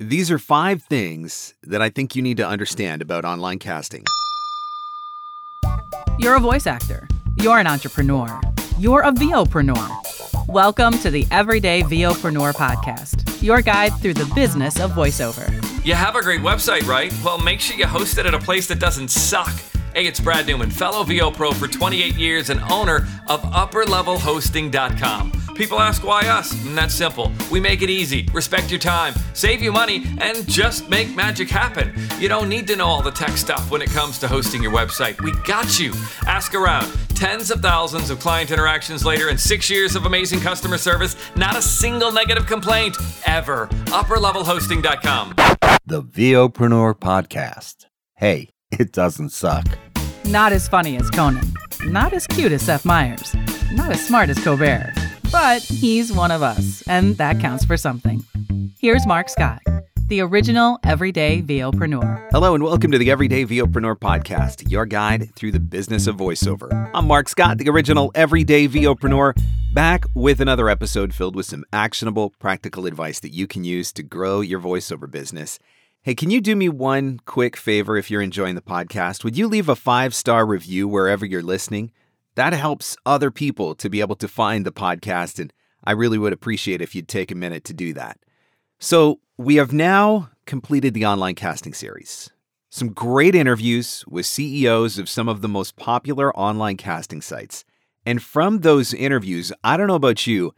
These are five things that I think you need to understand about online casting. You're a voice actor. You're an entrepreneur. You're a VOpreneur. Welcome to the Everyday VOpreneur podcast, your guide through the business of voiceover. You have a great website, right? Well, make sure you host it at a place that doesn't suck. Hey, it's Brad Newman, fellow VO Pro for 28 years and owner of UpperLevelHosting.com. People ask why us, and that's simple. We make it easy, respect your time, save you money, and just make magic happen. You don't need to know all the tech stuff when it comes to hosting your website. We got you. Ask around. Tens of thousands of client interactions later and six years of amazing customer service, not a single negative complaint ever. UpperLevelHosting.com. The VOpreneur Podcast. Hey, it doesn't suck. Not as funny as Conan, not as cute as Seth Meyers, not as smart as Colbert, but he's one of us, and that counts for something. Here's Mark Scott, the original everyday VOpreneur. Hello, and welcome to the Everyday VOpreneur podcast, your guide through the business of voiceover. I'm Mark Scott, the original everyday VOpreneur, back with another episode filled with some actionable, practical advice that you can use to grow your voiceover business. Hey, can you do me one quick favor if you're enjoying the podcast? Would you leave a five star review wherever you're listening? That helps other people to be able to find the podcast, and I really would appreciate if you'd take a minute to do that. So, we have now completed the online casting series. Some great interviews with CEOs of some of the most popular online casting sites. And from those interviews, I don't know about you,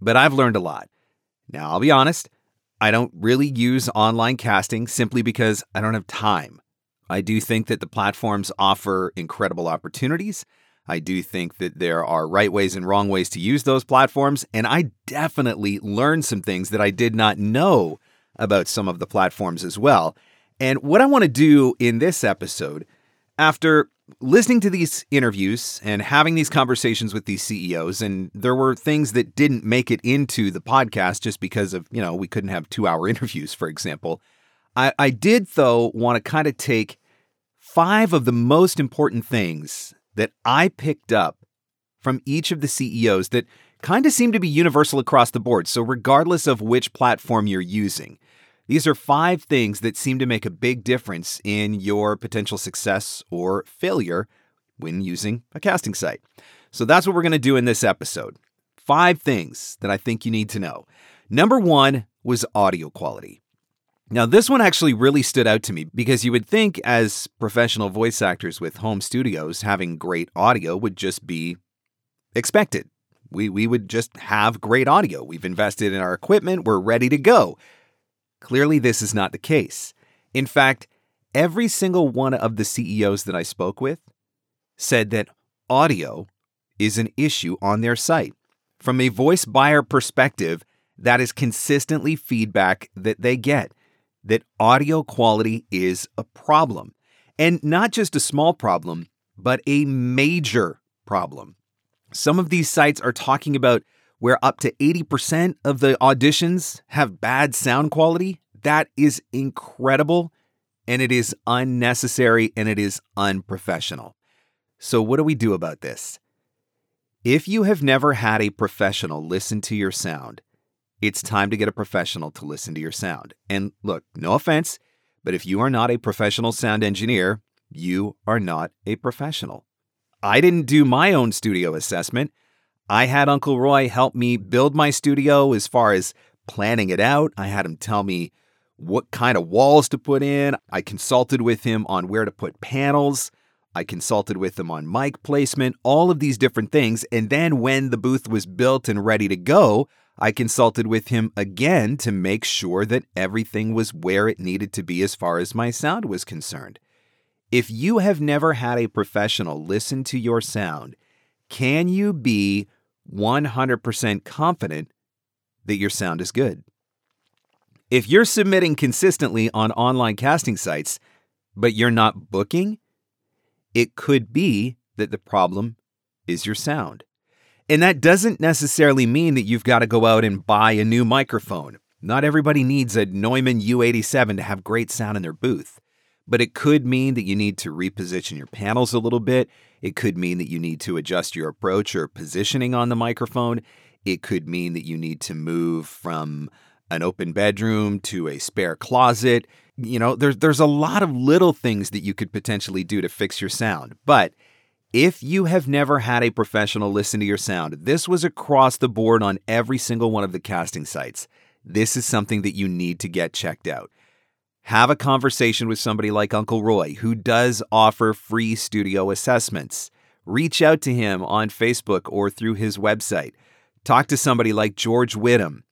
but I've learned a lot. Now, I'll be honest, I don't really use online casting simply because I don't have time. I do think that the platforms offer incredible opportunities. I do think that there are right ways and wrong ways to use those platforms. And I definitely learned some things that I did not know about some of the platforms as well. And what I want to do in this episode, after listening to these interviews and having these conversations with these CEOs, and there were things that didn't make it into the podcast just because of, you know, we couldn't have two hour interviews, for example. I, I did, though, want to kind of take five of the most important things that I picked up from each of the CEOs that kind of seem to be universal across the board. So, regardless of which platform you're using, these are five things that seem to make a big difference in your potential success or failure when using a casting site. So, that's what we're going to do in this episode. Five things that I think you need to know. Number one was audio quality. Now, this one actually really stood out to me because you would think, as professional voice actors with home studios, having great audio would just be expected. We, we would just have great audio. We've invested in our equipment, we're ready to go. Clearly, this is not the case. In fact, every single one of the CEOs that I spoke with said that audio is an issue on their site. From a voice buyer perspective, that is consistently feedback that they get that audio quality is a problem. And not just a small problem, but a major problem. Some of these sites are talking about where up to 80% of the auditions have bad sound quality. That is incredible and it is unnecessary and it is unprofessional. So, what do we do about this? If you have never had a professional listen to your sound, it's time to get a professional to listen to your sound. And look, no offense, but if you are not a professional sound engineer, you are not a professional. I didn't do my own studio assessment. I had Uncle Roy help me build my studio as far as planning it out. I had him tell me what kind of walls to put in. I consulted with him on where to put panels. I consulted with him on mic placement, all of these different things. And then when the booth was built and ready to go, I consulted with him again to make sure that everything was where it needed to be as far as my sound was concerned. If you have never had a professional listen to your sound, can you be 100% confident that your sound is good? If you're submitting consistently on online casting sites, but you're not booking, it could be that the problem is your sound. And that doesn't necessarily mean that you've got to go out and buy a new microphone. Not everybody needs a Neumann U87 to have great sound in their booth. But it could mean that you need to reposition your panels a little bit. It could mean that you need to adjust your approach or positioning on the microphone. It could mean that you need to move from an open bedroom to a spare closet. You know, there's there's a lot of little things that you could potentially do to fix your sound. But if you have never had a professional listen to your sound, this was across the board on every single one of the casting sites. This is something that you need to get checked out. Have a conversation with somebody like Uncle Roy, who does offer free studio assessments. Reach out to him on Facebook or through his website. Talk to somebody like George Whittam,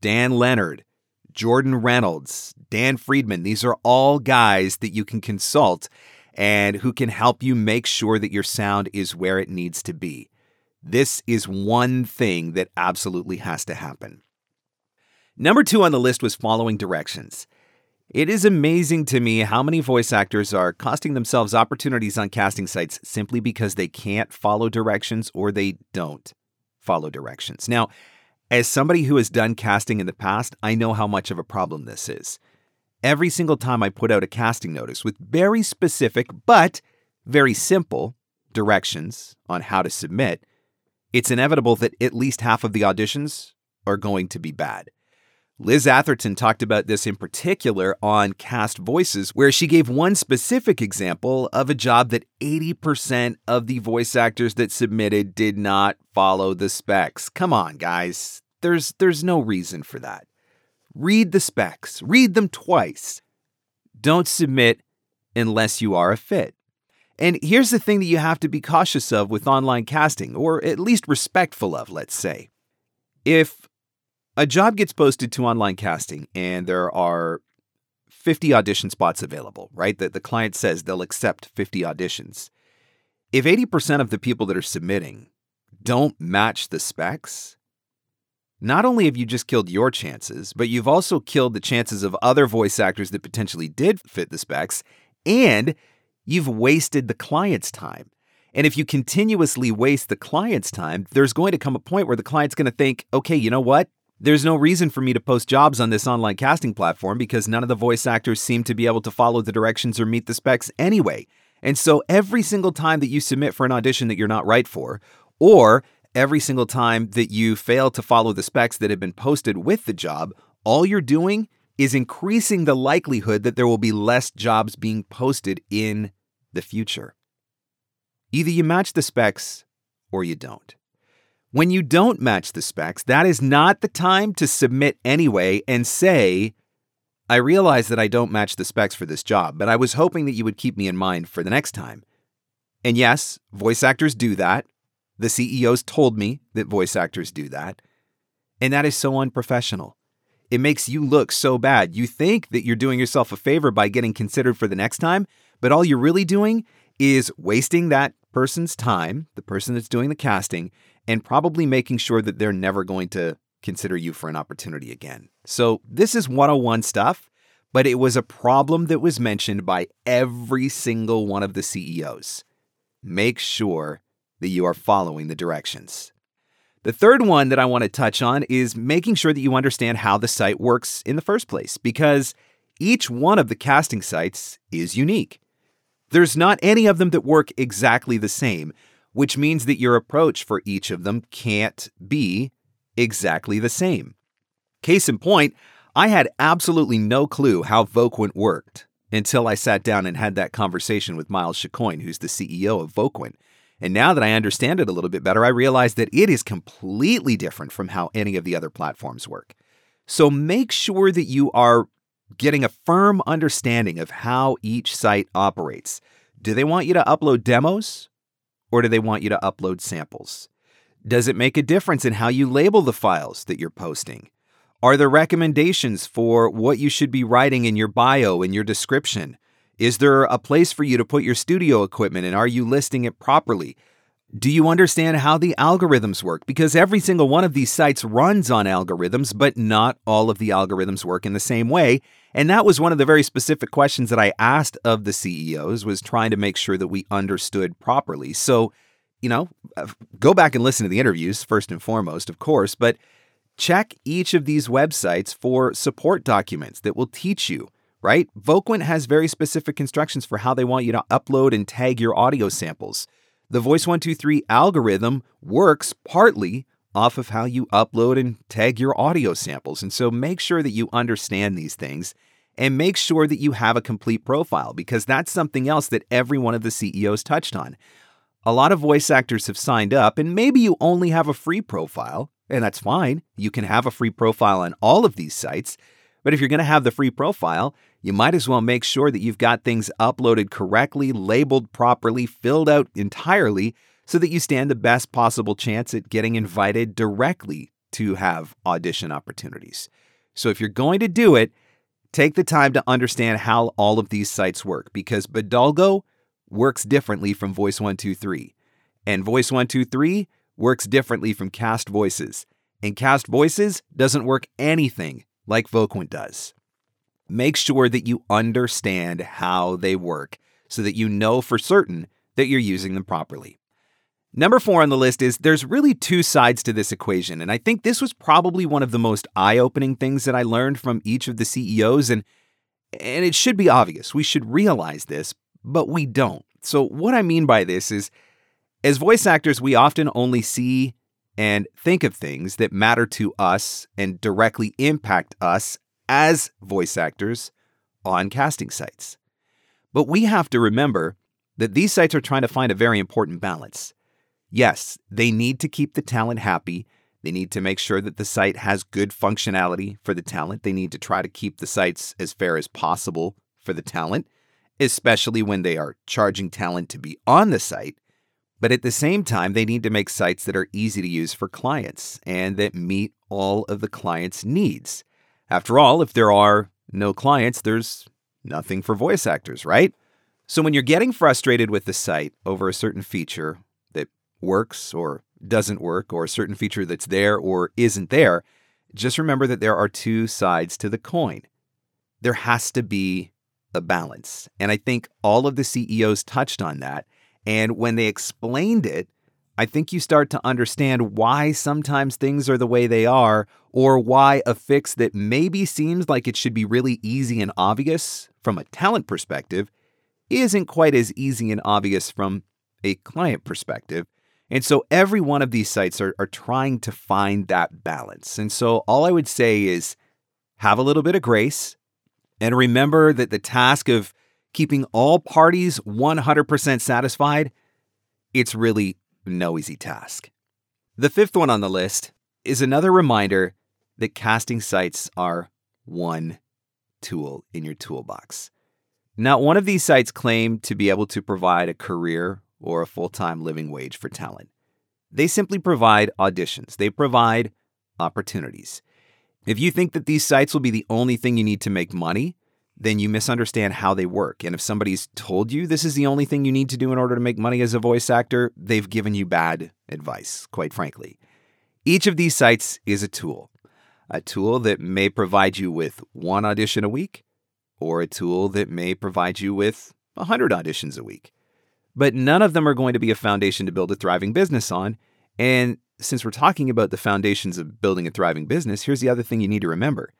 Dan Lenard, Jordan Reynolds, Dan Friedman. These are all guys that you can consult and who can help you make sure that your sound is where it needs to be. This is one thing that absolutely has to happen. Number two on the list was following directions. It is amazing to me how many voice actors are costing themselves opportunities on casting sites simply because they can't follow directions or they don't follow directions. Now, as somebody who has done casting in the past, I know how much of a problem this is. Every single time I put out a casting notice with very specific but very simple directions on how to submit, it's inevitable that at least half of the auditions are going to be bad. Liz Atherton talked about this in particular on Cast Voices, where she gave one specific example of a job that 80% of the voice actors that submitted did not follow the specs. Come on, guys. There's there's no reason for that. Read the specs. Read them twice. Don't submit unless you are a fit. And here's the thing that you have to be cautious of with online casting, or at least respectful of, let's say. If a job gets posted to online casting and there are 50 audition spots available, right? That the client says they'll accept 50 auditions. If 80% of the people that are submitting don't match the specs, not only have you just killed your chances, but you've also killed the chances of other voice actors that potentially did fit the specs, and you've wasted the client's time. And if you continuously waste the client's time, there's going to come a point where the client's going to think, okay, you know what? There's no reason for me to post jobs on this online casting platform because none of the voice actors seem to be able to follow the directions or meet the specs anyway. And so every single time that you submit for an audition that you're not right for, or every single time that you fail to follow the specs that have been posted with the job, all you're doing is increasing the likelihood that there will be less jobs being posted in the future. Either you match the specs or you don't. When you don't match the specs, that is not the time to submit anyway and say, I realize that I don't match the specs for this job, but I was hoping that you would keep me in mind for the next time. And yes, voice actors do that. The CEOs told me that voice actors do that. And that is so unprofessional. It makes you look so bad. You think that you're doing yourself a favor by getting considered for the next time, but all you're really doing is wasting that person's time, the person that's doing the casting, and probably making sure that they're never going to consider you for an opportunity again. So, this is 101 stuff, but it was a problem that was mentioned by every single one of the CEOs. Make sure that you are following the directions. The third one that I want to touch on is making sure that you understand how the site works in the first place, because each one of the casting sites is unique. There's not any of them that work exactly the same, which means that your approach for each of them can't be exactly the same. Case in point, I had absolutely no clue how Voquent worked until I sat down and had that conversation with Miles Chicoine, who's the CEO of Voquent. And now that I understand it a little bit better, I realize that it is completely different from how any of the other platforms work. So make sure that you are getting a firm understanding of how each site operates. Do they want you to upload demos or do they want you to upload samples? Does it make a difference in how you label the files that you're posting? Are there recommendations for what you should be writing in your bio and your description? Is there a place for you to put your studio equipment and are you listing it properly? Do you understand how the algorithms work? Because every single one of these sites runs on algorithms, but not all of the algorithms work in the same way. And that was one of the very specific questions that I asked of the CEOs was trying to make sure that we understood properly. So, you know, uh, go back and listen to the interviews first and foremost, of course, but check each of these websites for support documents that will teach you right? Voquent has very specific instructions for how they want you to upload and tag your audio samples. The Voice123 algorithm works partly off of how you upload and tag your audio samples. And so make sure that you understand these things and make sure that you have a complete profile because that's something else that every one of the CEOs touched on. A lot of voice actors have signed up, and maybe you only have a free profile, and that's fine. You can have a free profile on all of these sites. But if you're going to have the free profile, you might as well make sure that you've got things uploaded correctly, labeled properly, filled out entirely, so that you stand the best possible chance at getting invited directly to have audition opportunities. So if you're going to do it, take the time to understand how all of these sites work because Bodalgo works differently from Voice 123, and Voice 123 works differently from Cast Voices, and Cast Voices doesn't work anything like Voquent does. Make sure that you understand how they work so that you know for certain that you're using them properly. Number four on the list is there's really two sides to this equation. And I think this was probably one of the most eye opening things that I learned from each of the CEOs. And, and it should be obvious. We should realize this, but we don't. So, what I mean by this is as voice actors, we often only see and think of things that matter to us and directly impact us as voice actors on casting sites. But we have to remember that these sites are trying to find a very important balance. Yes, they need to keep the talent happy. They need to make sure that the site has good functionality for the talent. They need to try to keep the sites as fair as possible for the talent, especially when they are charging talent to be on the site. But at the same time, they need to make sites that are easy to use for clients and that meet all of the clients' needs. After all, if there are no clients, there's nothing for voice actors, right? So when you're getting frustrated with the site over a certain feature that works or doesn't work, or a certain feature that's there or isn't there, just remember that there are two sides to the coin. There has to be a balance. And I think all of the CEOs touched on that. And when they explained it, I think you start to understand why sometimes things are the way they are, or why a fix that maybe seems like it should be really easy and obvious from a talent perspective isn't quite as easy and obvious from a client perspective. And so every one of these sites are, are trying to find that balance. And so all I would say is have a little bit of grace and remember that the task of keeping all parties 100% satisfied, it's really no easy task. The fifth one on the list is another reminder that casting sites are one tool in your toolbox. Not one of these sites claim to be able to provide a career or a full time living wage for talent. They simply provide auditions, they provide opportunities. If you think that these sites will be the only thing you need to make money, then you misunderstand how they work. And if somebody's told you this is the only thing you need to do in order to make money as a voice actor, they've given you bad advice, quite frankly. Each of these sites is a tool, a tool that may provide you with one audition a week, or a tool that may provide you with 100 auditions a week. But none of them are going to be a foundation to build a thriving business on. And since we're talking about the foundations of building a thriving business, here's the other thing you need to remember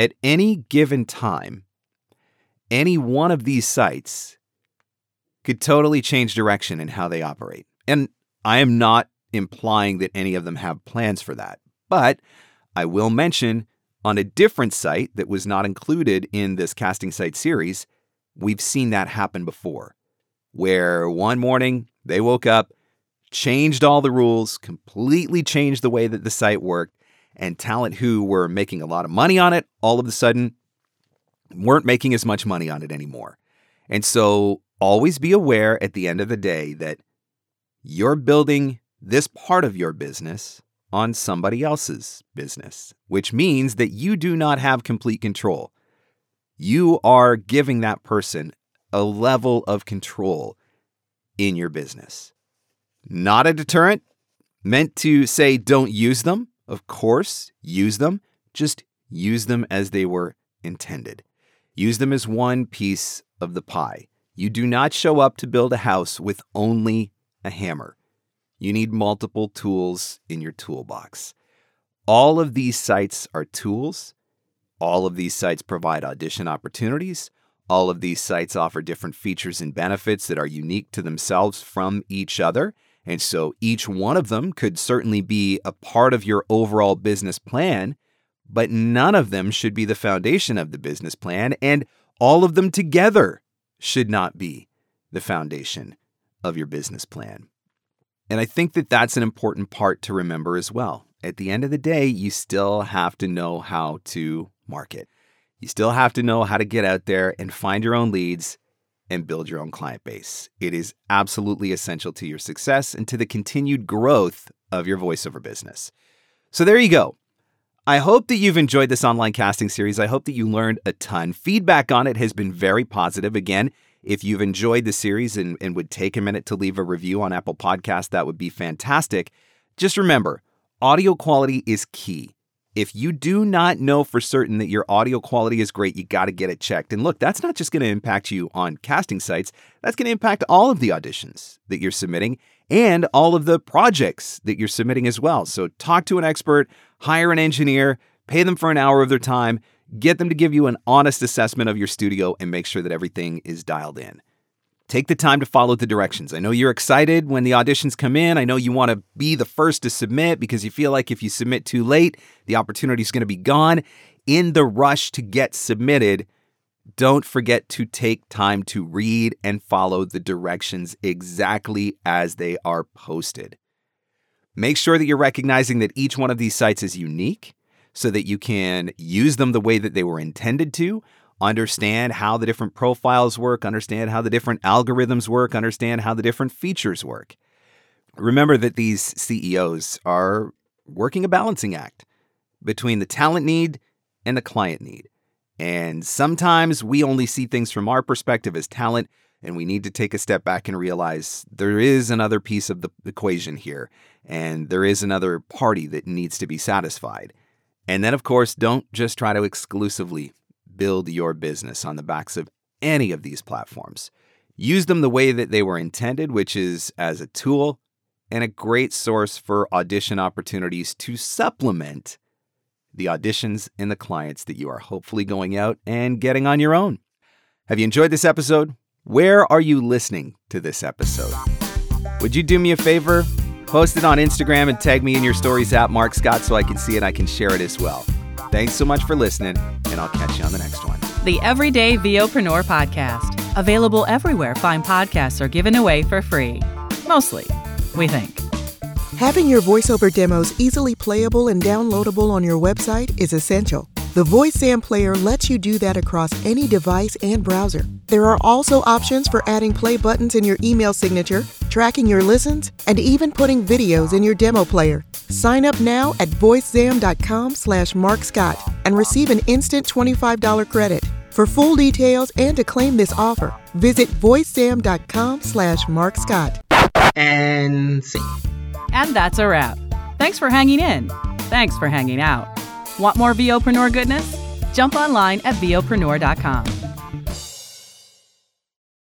at any given time, any one of these sites could totally change direction in how they operate. And I am not implying that any of them have plans for that, but I will mention on a different site that was not included in this casting site series, we've seen that happen before, where one morning they woke up, changed all the rules, completely changed the way that the site worked, and talent who were making a lot of money on it all of a sudden weren't making as much money on it anymore. And so always be aware at the end of the day that you're building this part of your business on somebody else's business, which means that you do not have complete control. You are giving that person a level of control in your business. Not a deterrent, meant to say don't use them, of course, use them, just use them as they were intended. Use them as one piece of the pie. You do not show up to build a house with only a hammer. You need multiple tools in your toolbox. All of these sites are tools. All of these sites provide audition opportunities. All of these sites offer different features and benefits that are unique to themselves from each other. And so each one of them could certainly be a part of your overall business plan, but none of them should be the foundation of the business plan, and all of them together should not be the foundation of your business plan. And I think that that's an important part to remember as well. At the end of the day, you still have to know how to market. You still have to know how to get out there and find your own leads and build your own client base. It is absolutely essential to your success and to the continued growth of your voiceover business. So there you go. I hope that you've enjoyed this online casting series. I hope that you learned a ton. Feedback on it has been very positive. Again, if you've enjoyed the series and, and would take a minute to leave a review on Apple Podcast, that would be fantastic. Just remember, audio quality is key. If you do not know for certain that your audio quality is great, you got to get it checked. And look, that's not just going to impact you on casting sites, that's going to impact all of the auditions that you're submitting and all of the projects that you're submitting as well. So talk to an expert, hire an engineer, pay them for an hour of their time, get them to give you an honest assessment of your studio, and make sure that everything is dialed in. Take the time to follow the directions. I know you're excited when the auditions come in. I know you want to be the first to submit because you feel like if you submit too late, the opportunity is going to be gone. In the rush to get submitted, don't forget to take time to read and follow the directions exactly as they are posted. Make sure that you're recognizing that each one of these sites is unique so that you can use them the way that they were intended to understand how the different profiles work, understand how the different algorithms work, understand how the different features work. Remember that these CEOs are working a balancing act between the talent need and the client need. And sometimes we only see things from our perspective as talent, and we need to take a step back and realize there is another piece of the equation here, and there is another party that needs to be satisfied. And then, of course, don't just try to exclusively build your business on the backs of any of these platforms. Use them the way that they were intended, which is as a tool and a great source for audition opportunities to supplement the auditions and the clients that you are hopefully going out and getting on your own. Have you enjoyed this episode? Where are you listening to this episode? Would you do me a favor? Post it on Instagram and tag me in your stories at Mark Scott so I can see it. I can share it as well. Thanks so much for listening, and I'll catch you on the next one. The Everyday VOpreneur Podcast. Available everywhere fine podcasts are given away for free. Mostly, we think. Having your voiceover demos easily playable and downloadable on your website is essential. The VoiceZam player lets you do that across any device and browser. There are also options for adding play buttons in your email signature, tracking your listens, and even putting videos in your demo player. Sign up now at voicezam.com slash markscott and receive an instant $25 credit. For full details and to claim this offer, visit voicezam.com slash markscott. And see. And that's a wrap. Thanks for hanging in. Thanks for hanging out. Want more VOpreneur goodness? Jump online at VOpreneur.com.